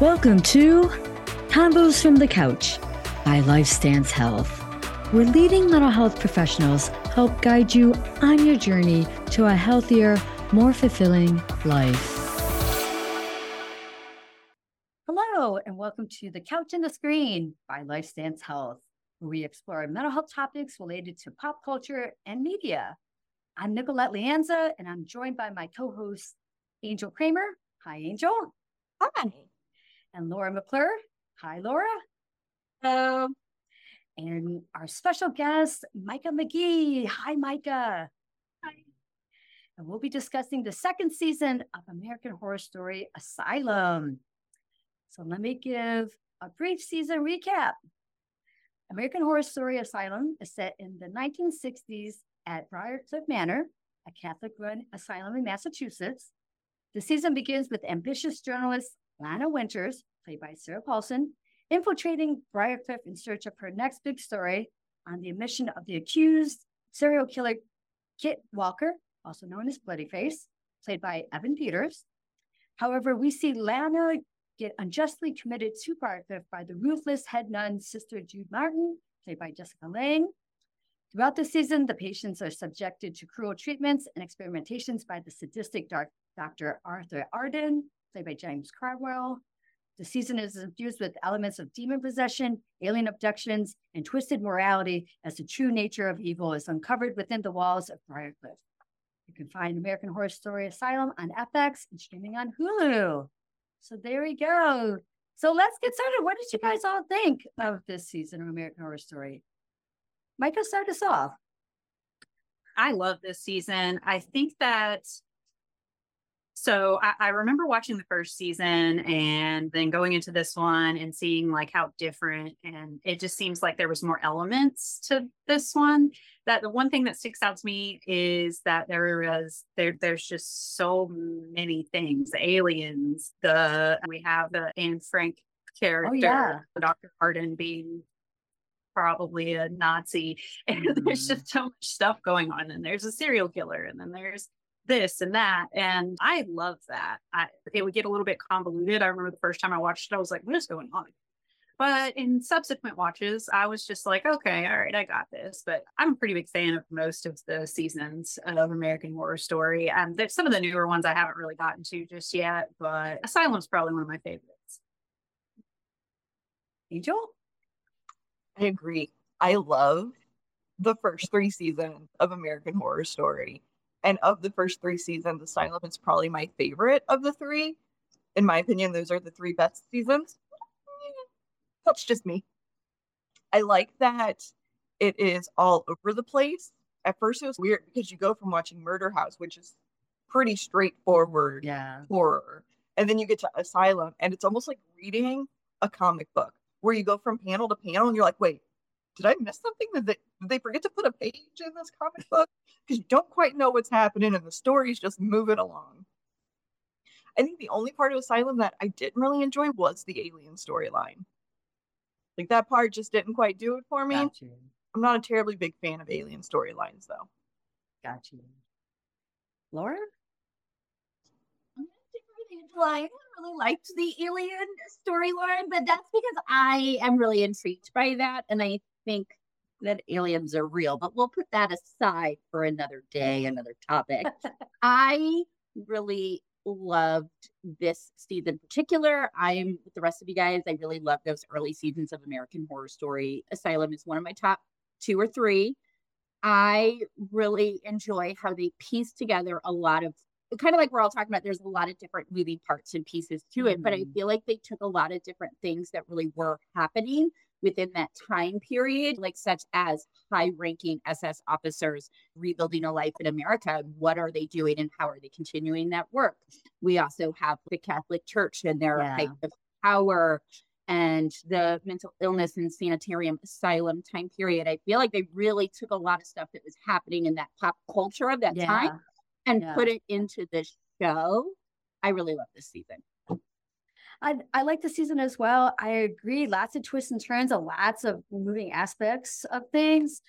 Welcome to Convos from the Couch by LifeStance Health, where leading mental health professionals help guide you on your journey to a healthier, more fulfilling life. Hello, and welcome to The Couch and the Screen by LifeStance Health, where we explore mental health topics related to pop culture and media. I'm Nicolette Lianza, and I'm joined by my co host, Angel Kramer. Hi, Angel. Hi and Laura McClure. Hi, Laura. Hello. And our special guest, Mikka McGee. Hi, Mikka. Hi. And we'll be discussing the second season of American Horror Story Asylum. So let me give a brief season recap. American Horror Story Asylum is set in the 1960s at Briarcliff Manor, a Catholic run asylum in Massachusetts. The season begins with ambitious journalist Lana Winters, played by Sarah Paulson, infiltrating Briarcliff in search of her next big story on the admission of the accused serial killer Kit Walker, also known as Bloody Face, played by Evan Peters. However, we see Lana get unjustly committed to Briarcliff by the ruthless head nun, Sister Jude Martin, played by Jessica Lange. Throughout the season, the patients are subjected to cruel treatments and experimentations by the sadistic dark Dr. Arthur Arden, played by James Cromwell. The season is infused with elements of demon possession, alien abductions, and twisted morality as the true nature of evil is uncovered within the walls of Briarcliff. You can find American Horror Story Asylum on FX and streaming on Hulu. So there we go. So let's get started. What did you guys all think of this season of American Horror Story? Mikka, start us off. I love this season. I think that so I, I, remember watching the first season and then going into this one and seeing like how different and it just seems like there was more elements to this one that the one thing that sticks out to me is that there is there there's just so many things the aliens the we have the Anne Frank character oh, yeah. dr arden being probably a nazi and mm. there's mm-hmm. just so much stuff going on and there's a serial killer and then there's this and that. And I love that. I, it would get a little bit convoluted. I remember the first time I watched it, I was like, what is going on? But in subsequent watches, I was just like, okay, all right, I got this. But I'm a pretty big fan of most of the seasons of American Horror Story. And there's some of the newer ones I haven't really gotten to just yet, but Asylum's probably one of my favorites. Angel? I agree. I love the first three seasons of American Horror Story. And of the first three seasons, Asylum is probably my favorite of the three. In my opinion, those are the three best seasons. That's just me. I like that it is all over the place. At first, it was weird because you go from watching Murder House, which is pretty straightforward yeah. horror, and then you get to Asylum, and it's almost like reading a comic book where you go from panel to panel, and you're like, wait, did I miss something? Did did they forget to put a page in this comic book? Because you don't quite know what's happening and the story's just moving along. I think the only part of Asylum that I didn't really enjoy was the alien storyline. Like that part just didn't quite do it for me. Gotcha. I'm not a terribly big fan of alien storylines though. Gotcha. Laura? I really liked the alien storyline, but that's because I am really intrigued by that. And I think that aliens are real, but we'll put that aside for another day, another topic. I really loved this season in particular. I'm with the rest of you guys. I really love those early seasons of American Horror Story. Asylum is one of my top two or three. I really enjoy how they piece together a lot of kind of like we're all talking about, there's a lot of different moving parts and pieces to it, mm-hmm. but I mm-hmm. feel like they took a lot of different things that really were happening within that time period, like such as high ranking SS officers rebuilding a life in America. What are they doing and how are they continuing that work? We also have the Catholic Church and their yeah. height of power and the mental illness and sanitarium asylum time period. I feel like they really took a lot of stuff that was happening in that pop culture of that yeah. time and yeah. put it into the show. I really love this season. I, I like the season as well. I agree. Lots of twists and turns, and lots of moving aspects of things.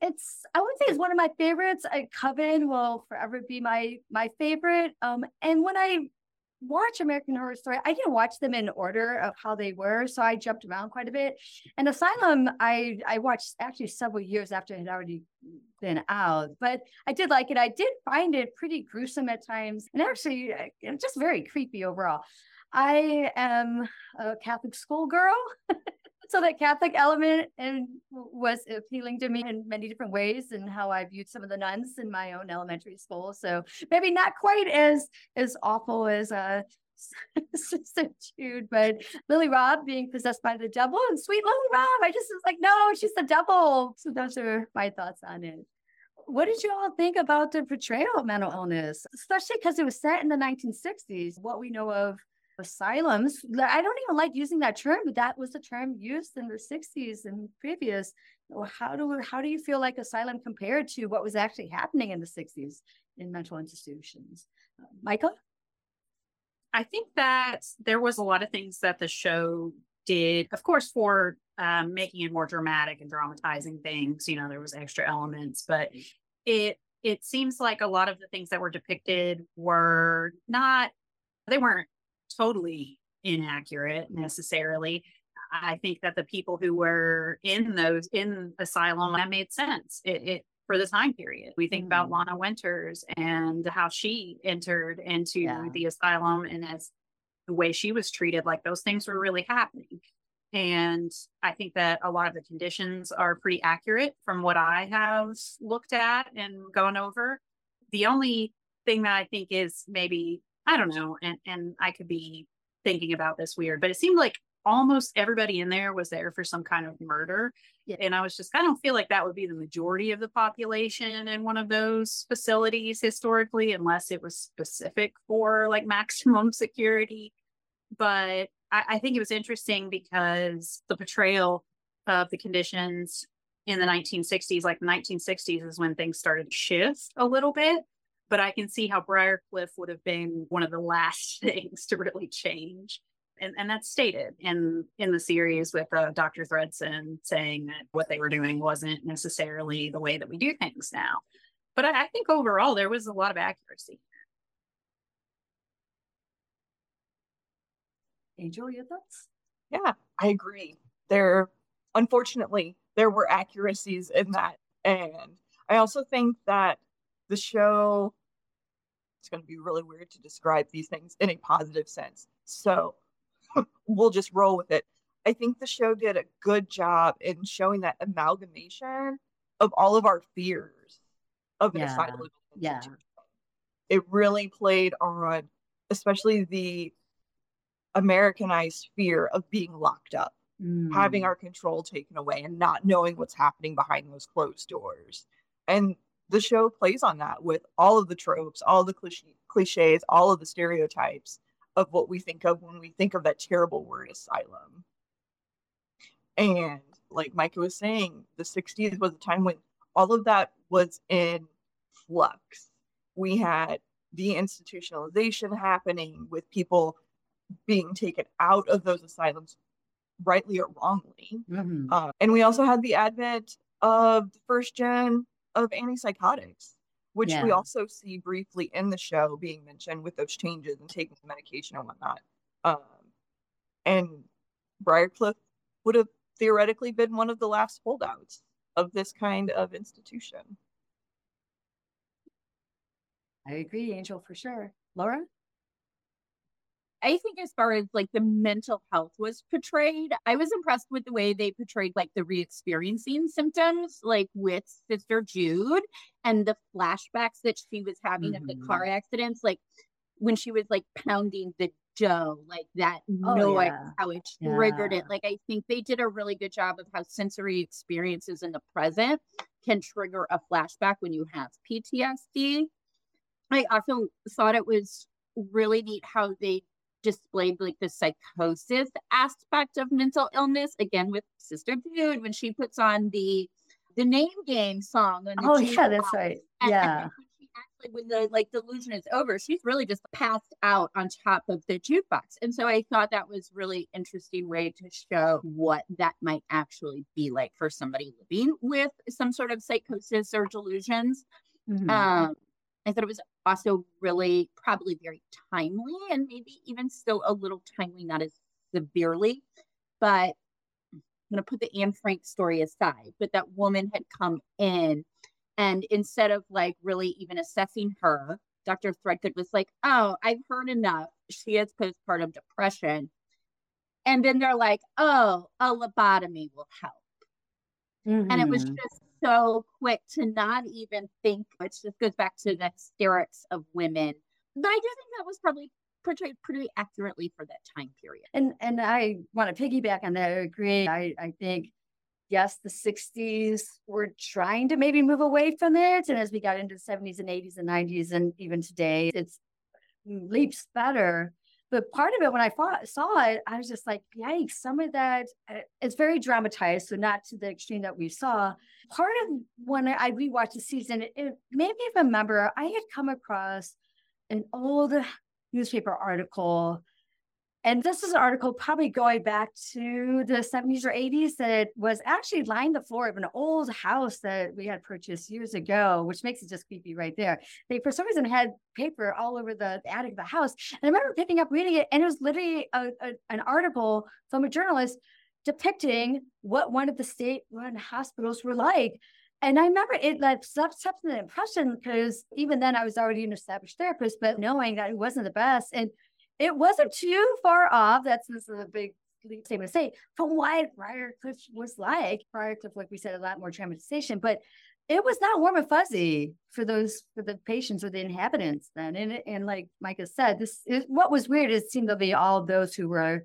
It's I would say it's one of my favorites. I Coven will forever be my my favorite. Um, and when I watch American Horror Story. I didn't watch them in order of how they were, so I jumped around quite a bit. And Asylum, I I watched actually several years after it had already been out, but I did like it. I did find it pretty gruesome at times, and actually uh, just very creepy overall. I am a Catholic schoolgirl. so that Catholic element and was appealing to me in many different ways and how I viewed some of the nuns in my own elementary school. So maybe not quite as as awful as uh Sister Jude, but Lily Rabe being possessed by the devil and sweet Lily Rabe. I just was like, no, she's the devil. So those are my thoughts on it. What did you all think about the portrayal of mental illness, especially because it was set in the 1960s? What we know of asylums. I don't even like using that term, but that was the term used in the 60s and previous. How do how do you feel like asylum compared to what was actually happening in the 60s in mental institutions? Uh, Mikka? I think that there was a lot of things that the show did, of course, for um, making it more dramatic and dramatizing things. You know, there was extra elements, but it it seems like a lot of the things that were depicted were not they weren't totally inaccurate necessarily. I think that the people who were in those in asylum that made sense. It, it for the time period. We think mm about Lana Winters and how she entered into yeah. the asylum and as the way she was treated, like those things were really happening. And I think that a lot of the conditions are pretty accurate from what I have looked at and gone over. The only thing that I think is maybe I don't know, and and I could be thinking about this weird, but it seemed like almost everybody in there was there for some kind of murder. Yeah. And I was just, I don't feel like that would be the majority of the population in one of those facilities historically, unless it was specific for like maximum security. But I, I think it was interesting because the portrayal of the conditions in the 1960s, like the 1960s is when things started to shift a little bit but I can see how Briarcliff would have been one of the last things to really change. And, and that's stated in in the series with uh, Dr. Thredson saying that what they were doing wasn't necessarily the way that we do things now. But I, I think overall there was a lot of accuracy. Angel, your thoughts? Yeah, I agree. There, unfortunately, there were accuracies in that, and I also think that the show it's going to be really weird to describe these things in a positive sense. So we'll just roll with it. I think the show did a good job in showing that amalgamation of all of our fears of an yeah. asylum. Yeah. It really played on, especially the Americanized fear of being locked up, mm. having our control taken away, and not knowing what's happening behind those closed doors. And the show plays on that with all of the tropes, all the cliches, all of the stereotypes of what we think of when we think of that terrible word asylum. And like Mikka was saying, the 60s was a time when all of that was in flux. We had the institutionalization happening with people being taken out of those asylums, rightly or wrongly. Mm-hmm. Uh, and we also had the advent of the first gen of antipsychotics, which yeah. we also see briefly in the show being mentioned with those changes and taking the medication and whatnot. Um, and Briarcliff would have theoretically been one of the last holdouts of this kind of institution. I agree, Angel, for sure. Laura? I think as far as like the mental health was portrayed, I was impressed with the way they portrayed like the re-experiencing symptoms, like with Sister Jude and the flashbacks that she was having mm-hmm. of the mm-hmm. car accidents, like when she was like pounding the dough, like that oh, noise, yeah. how it triggered yeah. it. Like I think they did a really good job of how sensory experiences in the present can trigger a flashback when you have PTSD. I also thought it was really neat how they displayed like the psychosis aspect of mental illness again with sister jude when she puts on the the name game song oh yeah that's right. and, yeah. and actually when the like delusion is over she's really just passed out on top of the jukebox. And so i thought that was really interesting way to show what that might actually be like for somebody living with some sort of psychosis or delusions. Mm-hmm. um I thought it was also really probably very timely and maybe even still a little timely, not as severely. But I'm going to put the Anne Frank story aside. But that woman had come in, and instead of like really even assessing her, Dr. Threadgood was like, Oh, I've heard enough. She has postpartum depression. And then they're like, Oh, a lobotomy will help. Mm-hmm. And it was mm-hmm. just so quick to not even think. It just goes back to the hysterics of women. But I do think that was probably portrayed pretty accurately for that time period. And and I want to piggyback on that. I agree. I, I think yes, the 60s were trying to maybe move away from it. And as we got into the 70s and 80s and 90s, and even today, it's leaps better. But part of it, when I fought, saw it, I was just like, yikes, some of that, uh, it's very dramatized. So, not to the extreme that we saw. Part of when I rewatched the season, it made me remember I had come across an old newspaper article and this is an article probably going back to the 70s or 80s that was actually lined the floor of an old house that we had purchased years ago, which makes it just creepy right there. They, for some reason, had paper all over the attic of the house. And I remember picking up reading it, and it was literally a, a, an article from a journalist depicting what one of the state run hospitals were like. And I remember it left such an impression because even then I was already an established therapist, but knowing that it wasn't the best. And it wasn't too far off. That's this is a big statement to say from what Briarcliff was like. Briarcliff, like we said, a lot more traumatization, but it was not warm and fuzzy for those for the patients or the inhabitants then. And and like Mikka said, this is what was weird. It seemed to be all those who were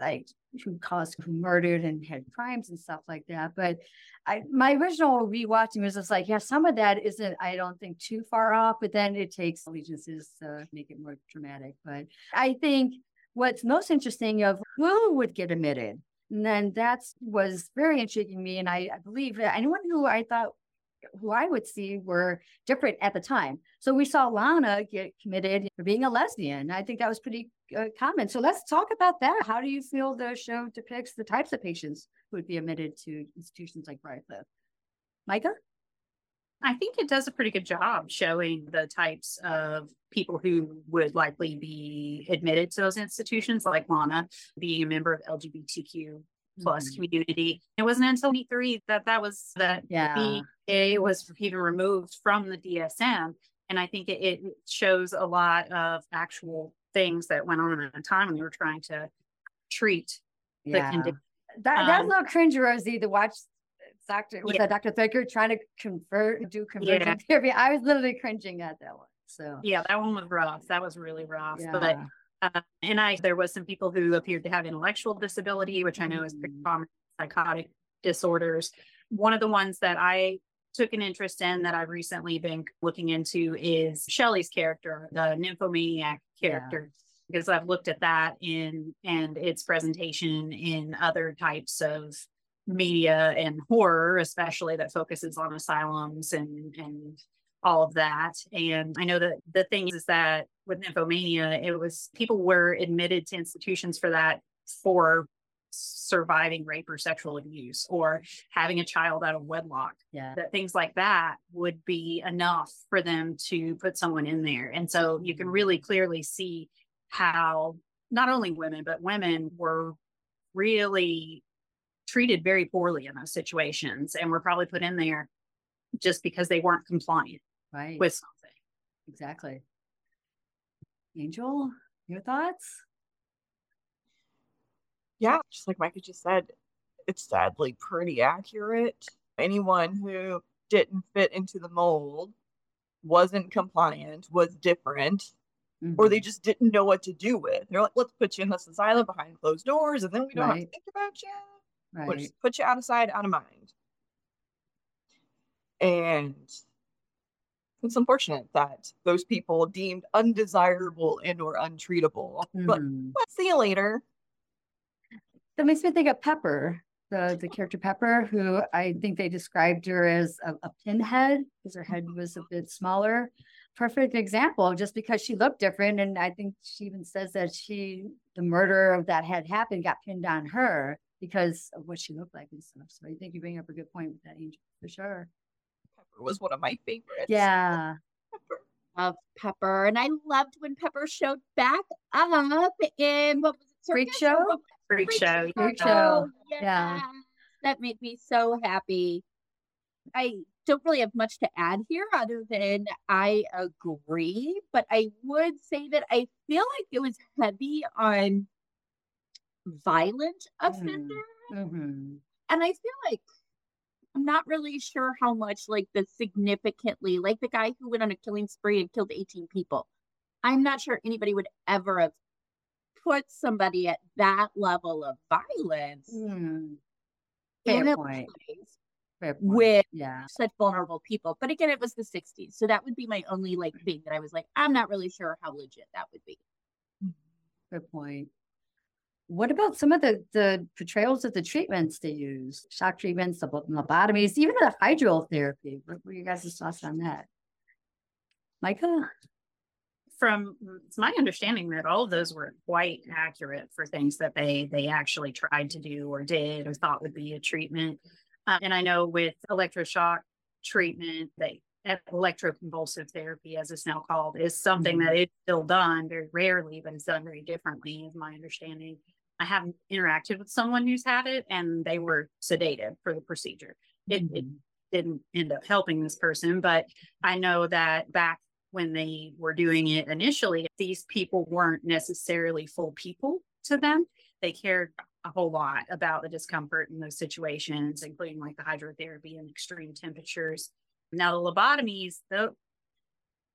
like who caused who murdered and had crimes and stuff like that. But I my original rewatching was just like, yeah, some of that isn't I don't think too far off, but then it takes allegiances to make it more dramatic. But I think what's most interesting of who would get admitted. And then that's was very intriguing me. And I, I believe that anyone who I thought who I would see were different at the time. So we saw Lana get committed for being a lesbian. I think that was pretty uh, common. So let's talk about that. How do you feel the show depicts the types of patients who would be admitted to institutions like Briarcliff? Mikka? I think it does a pretty good job showing the types of people who would likely be admitted to those institutions, like Lana, being a member of LGBTQ plus mm-hmm. community. It wasn't until three that that was that yeah. BA was even removed from the DSM. And I think it, it shows a lot of actual things that went on at a time when they were trying to treat yeah. the condition. That, that's um, not cringe, Rosie, to watch Doctor with yeah. Dr. Threadgood trying to convert, do conversion yeah. therapy. I was literally cringing at that one. So yeah, that one was rough. That was really rough. Yeah. But uh, and I there was some people who appeared to have intellectual disability, which I know mm-hmm. is pretty mm. common psychotic disorders. One of the ones that I took an interest in that I've recently been looking into is Shelley's character, the nymphomaniac character. Yeah. Because I've looked at that in and its presentation in other types of media and horror, especially that focuses on asylums and and all of that. And I know that the thing is that with nymphomania, it was people were admitted to institutions for that for surviving rape or sexual abuse or having a child out of wedlock. Yeah. That things like that would be enough for them to put someone in there. And so you can mm-hmm. really clearly see how not only women, but women were really treated very poorly in those situations and were probably put in there just because they weren't compliant right. with something. Exactly. Angel, your thoughts? Yeah, just like Mikka just said, it's sadly pretty accurate. Anyone who didn't fit into the mold, wasn't compliant, was different, mm-hmm. or they mm-hmm. just didn't know what to do with. They're like, let's put you in this asylum behind closed doors, and then we don't right. have to think about you. Right. We'll just put you out of sight, out of mind. And it's unfortunate that those people deemed undesirable and or untreatable. Mm-hmm. But let's see you later. That makes me think of Pepper, the the character Pepper, who I think they described her as a, a pinhead because her head was a bit smaller. Perfect example, just because she looked different, and I think she even says that she the murder of that had happened got pinned on her because of what she looked like and stuff. So I think you bring up a good point with that angel for sure Pepper was one of my favorites. Yeah. love Pepper, and I loved when Pepper showed back up in what was it? Freak Show? Or- Freak show. Freak Show. Show. Yes. Yeah. That made me so happy. I don't really have much to add here other than I agree, but I would say that I feel like it was heavy on violent offenders. Mhm. And I feel like I'm not really sure how much like the significantly like the guy who went on a killing spree and killed 18 people. I'm not sure anybody would ever have put somebody at that level of violence Mm. in Fair a point. place Fair point. with yeah. such vulnerable people. But again, it was the 60s. So that would be my only like thing that I was like, I'm not really sure how legit that would be. Good point. What about some of the the portrayals of the treatments they use? Shock treatments, the lobotomies, even the hydrotherapy. What were you guys' thoughts on that? Mikka? From it's my understanding that all of those were quite accurate for things that they they actually tried to do or did or thought would be a treatment. Uh, and I know with electroshock treatment, they electroconvulsive therapy, as it's now called, is something that is still done very rarely, but it's done very differently, is my understanding. I haven't interacted with someone who's had it, and they were sedated for the procedure. It, it Mhm. didn't end up helping this person, but I know that back when they were doing it initially, these people weren't necessarily full people to them. They cared a whole lot about the discomfort in those situations, including like the hydrotherapy and extreme temperatures. Now the lobotomies, the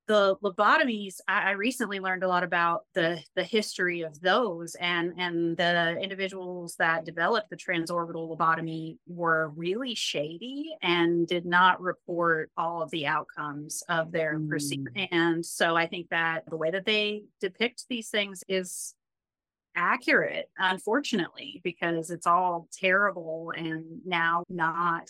the lobotomies, I, I recently learned a lot about the the history of those and and the individuals that developed the transorbital lobotomy were really shady and did not report all of the outcomes of their procedure. Mm. And so I think that the way that they depict these things is accurate, unfortunately, because it's all terrible and now not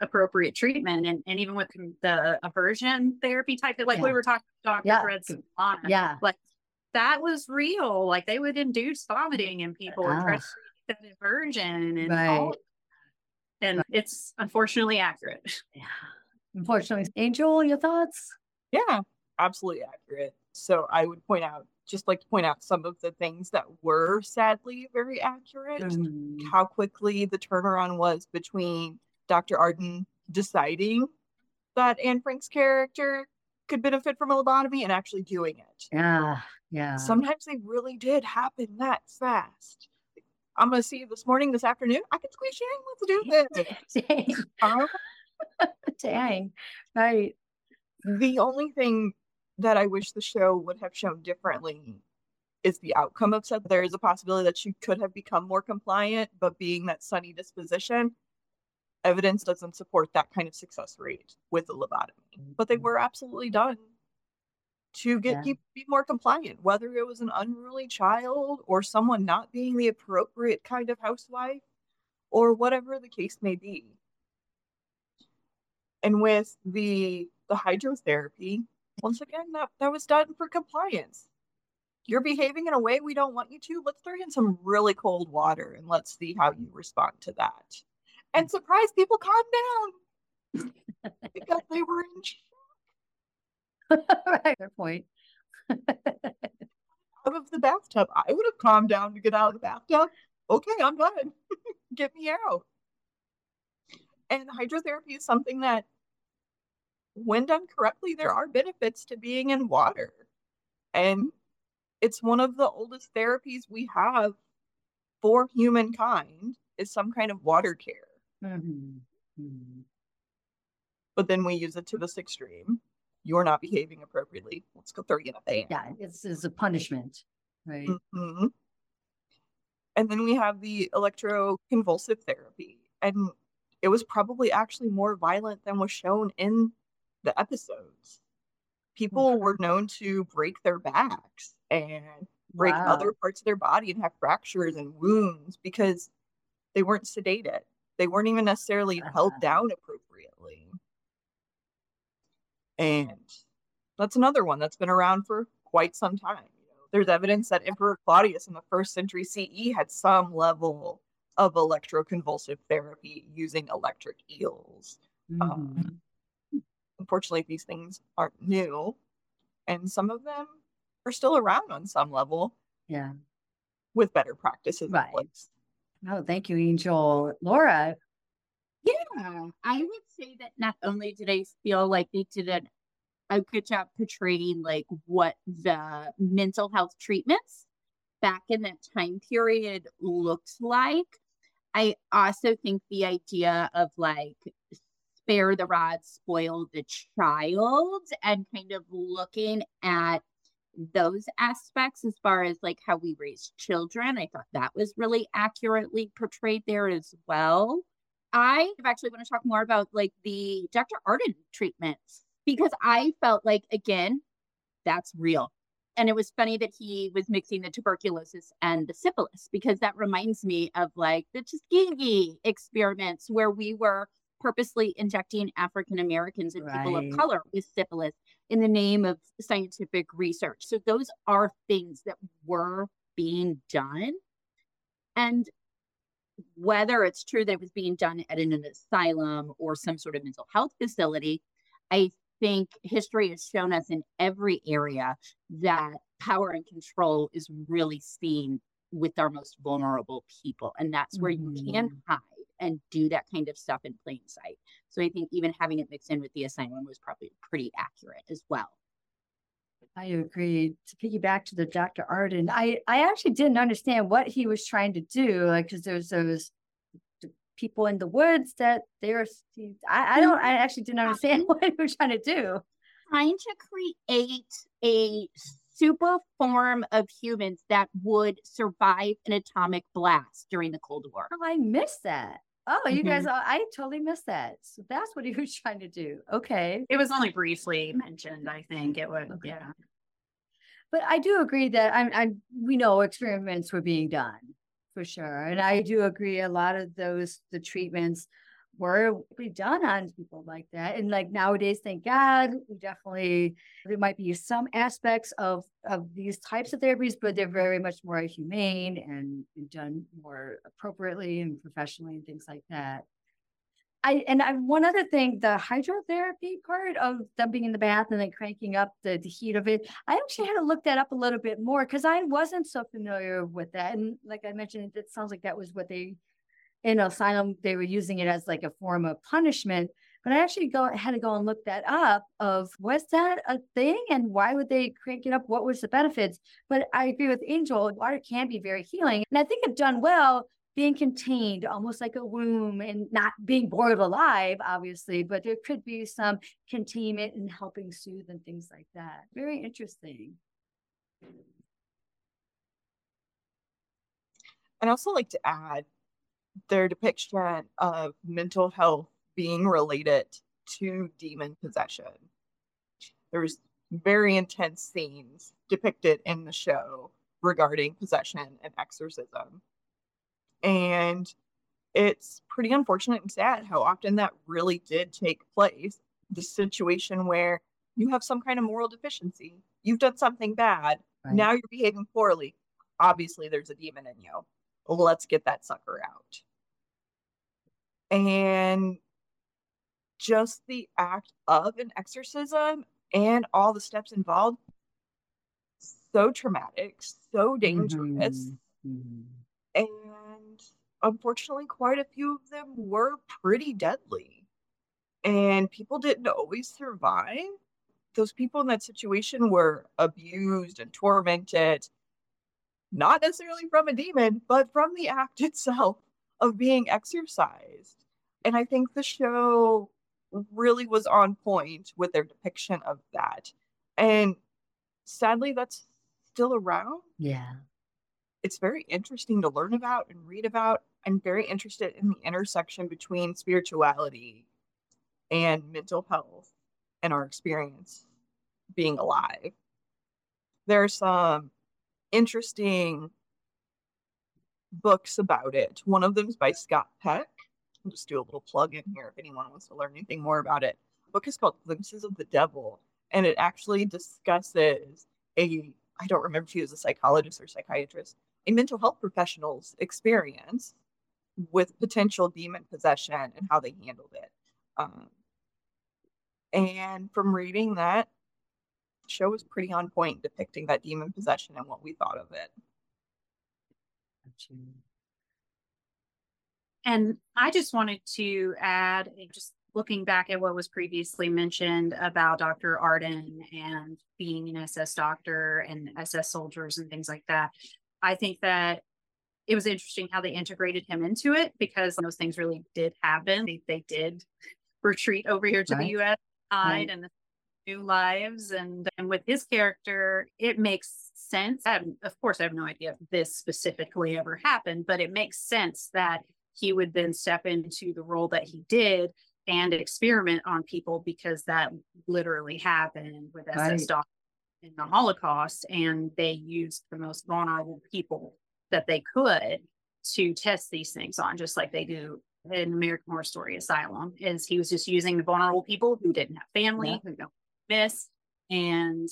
appropriate treatment. And, and even with the aversion therapy type, like we were talking about Dr. Yeah. Thredson Lana, Yeah. like that was real. Like they would induce vomiting in people and try oh. to treat that aversion and Right. all. And it's unfortunately accurate. Yeah. Unfortunately. Angel, your thoughts? Yeah, absolutely accurate. So I would point out, just like to point out some of the things that were sadly very accurate. Mhm. How quickly the turnaround was between Dr. Arden deciding that Anne Frank's character could benefit from a lobotomy and actually doing it. Yeah. Yeah. Sometimes they really did happen that fast. I'm gonna see you this morning, this afternoon. I can squeeze you in. Let's do this. Dang. Uh, Dang. Right. the only thing that I wish the show would have shown differently is the outcome of said. There is a possibility that she could have become more compliant, but being that sunny disposition, evidence doesn't support that kind of success rate with the lobotomy. But they mm-hmm. were absolutely done to get Yeah. people be more compliant, whether it was an unruly child or someone not being the appropriate kind of housewife or whatever the case may be. And with the the hydrotherapy, once again, that, that was done for compliance. You're behaving in a way we don't want you to. Let's throw in some really cold water and let's see how you respond to that. And surprise, people calm down because they were in shock right. Fair point. out of the bathtub. I would have calmed down to get out of the bathtub. Okay, I'm done. Get me out. And hydrotherapy is something that, when done correctly, there are benefits to being in water. And it's one of the oldest therapies we have for humankind is some kind of water care. Mhm. Mhm. But then we use it to this extreme. You're not behaving appropriately. Let's go throw you in a van. Yeah. It's, it's a punishment. Right. Mhm. And then we have the electroconvulsive therapy. And it was probably actually more violent than was shown in the episodes. People were known to break their backs and break Wow. other parts of their body and have fractures and wounds because they weren't sedated. They weren't even necessarily held Uh-huh. down appropriately. And that's another one that's been around for quite some time. You know, there's evidence that Emperor Claudius in the first century CE had some level of electroconvulsive therapy using electric eels. Mhm. Unfortunately, these things aren't new. and some of them are still around on some level Yeah. with better practices Right. in place. Oh, thank you, Angel. Laura, Yeah, I would say that not only did I feel like they did an, a good job portraying like what the mental health treatments back in that time period looked like, I also think the idea of like spare the rod, spoil the child, and kind of looking at those aspects as far as like how we raise children. I thought that was really accurately portrayed there as well. I actually want to talk more about like the Dr. Arden treatments because I felt like again, that's real. And it was funny that he was mixing the tuberculosis and the syphilis because that reminds me of like the Tuskegee experiments where we were purposely injecting African Americans and people of color with syphilis in the name of scientific research. So those are things that were being done. And whether it's true that it was being done at an, asylum or some sort of mental health facility, I think history has shown us in every area that power and control is really seen with our most vulnerable people. And that's where you can Mhm. hide and do that kind of stuff in plain sight. So I think even having it mixed in with the assignment was probably pretty accurate as well. I agree. To piggyback to the Dr. Arden, I, I actually didn't understand what he was trying to do. Like, because there's those people in the woods that they're, I, I don't, I actually didn't understand what he was trying to do. trying to create a super form of humans that would survive an atomic blast during the Cold War. Oh, I missed that. Oh, you mm-hmm. guys, oh, I totally missed that. So that's what he was trying to do. Okay. It was only briefly mentioned, I think it was, Okay. yeah. But I do agree that I'm, I'm, we know experiments were being done for sure. And I do agree a lot of those, the treatments were be done on people like that. And like nowadays, thank God, we definitely, there might be some aspects of, of these types of therapies, but they're very much more humane and and done more appropriately and professionally and things like that. I and I one other thing, the hydrotherapy part of them being in the bath and then cranking up the, the heat of it. I actually had to look that up a little bit more because I wasn't so familiar with that. And like I mentioned, it sounds like that was what they in asylum they were using it as like a form of punishment. But I actually go had to go and look that up of was that a thing and why would they crank it up? What was the benefits? But I agree with Angel, water can be very healing. And I think if done well, being contained almost like a womb and not being boiled alive, obviously, but there could be some containment and helping soothe and things like that. Very interesting. And also like to add their depiction of mental health being related to demon possession. There's very intense scenes depicted in the show regarding possession and exorcism. And it's pretty unfortunate and sad how often that really did take place. The situation where you have some kind of moral deficiency, you've done something bad, Right. now you're behaving poorly. Obviously, there's a demon in you. Let's get that sucker out. And just the act of an exorcism and all the steps involved, so traumatic, so dangerous. Mhm. And unfortunately, quite a few of them were pretty deadly. And people didn't always survive. Those people in that situation were abused and tormented, not necessarily from a demon, but from the act itself of being exorcised. And I think the show really was on point with their depiction of that. And sadly, that's still around Yeah. it's very interesting to learn about and read about. I'm very interested in the intersection between spirituality and mental health and our experience being alive. There are some interesting books about it. One of them is by Scott Peck. I'll just do a little plug in here if anyone wants to learn anything more about it. The book is called Glimpses of the Devil, and it actually discusses a I don't remember if he was a psychologist or psychiatrist, a mental health professional's experience with potential demon possession and how they handled it. Um, and from reading that, show was pretty on point depicting that demon possession and what we thought of it. And I just wanted to add, just looking back at what was previously mentioned about Dr. Arden and being an SS doctor and SS soldiers and things like that, I think that it was interesting how they integrated him into it because those things really did happen. They, they did retreat over here to right. the US side right. and new lives. And, and with his character, it makes sense. Have, of course, I have no idea if this specifically ever happened, but it makes sense that he would then step into the role that he did and experiment on people because that literally happened with right. SS doctors in the Holocaust. And they used the most vulnerable people that they could to test these things on, just like they do in American Horror Story Asylum. Is he was just using the vulnerable people who didn't have family, yeah. who don't miss, and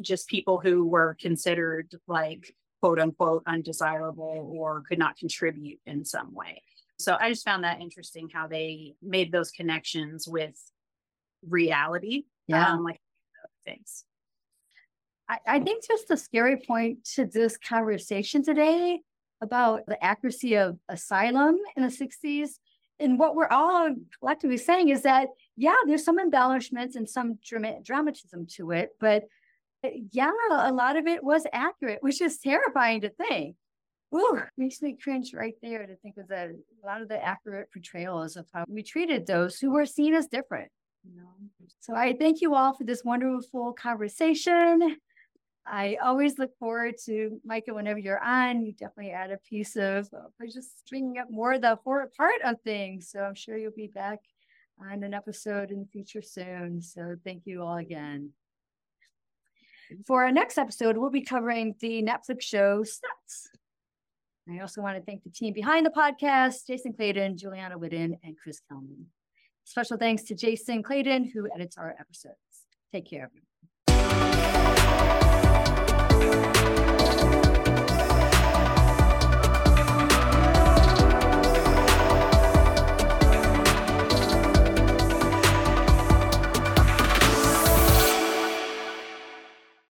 just people who were considered like quote unquote undesirable or could not contribute in some way. So I just found that interesting how they made those connections with reality. Yeah. Um, like things. I, I think just the scary point to this conversation today about the accuracy of asylum in the 60s and what we're all collectively saying is that yeah there's some embellishments and some drama- dramatism to it but yeah a lot of it was accurate which is terrifying to think Ooh, makes me cringe right there to think of the a lot of the accurate portrayals of how we treated those who were seen as different. You know? So I thank you all for this wonderful conversation. I always look forward to Mikka whenever you're on. You definitely add a piece of uh, just bringing up more of the horror part of things. So I'm sure you'll be back on an episode in the future soon. So thank you all again. For our next episode, we'll be covering the Netflix show Snuts. I also want to thank the team behind the podcast Jason Clayton, Juliana Whitten, and Chris Kelman. Special thanks to Jason Clayton, who edits our episodes. Take care, everyone.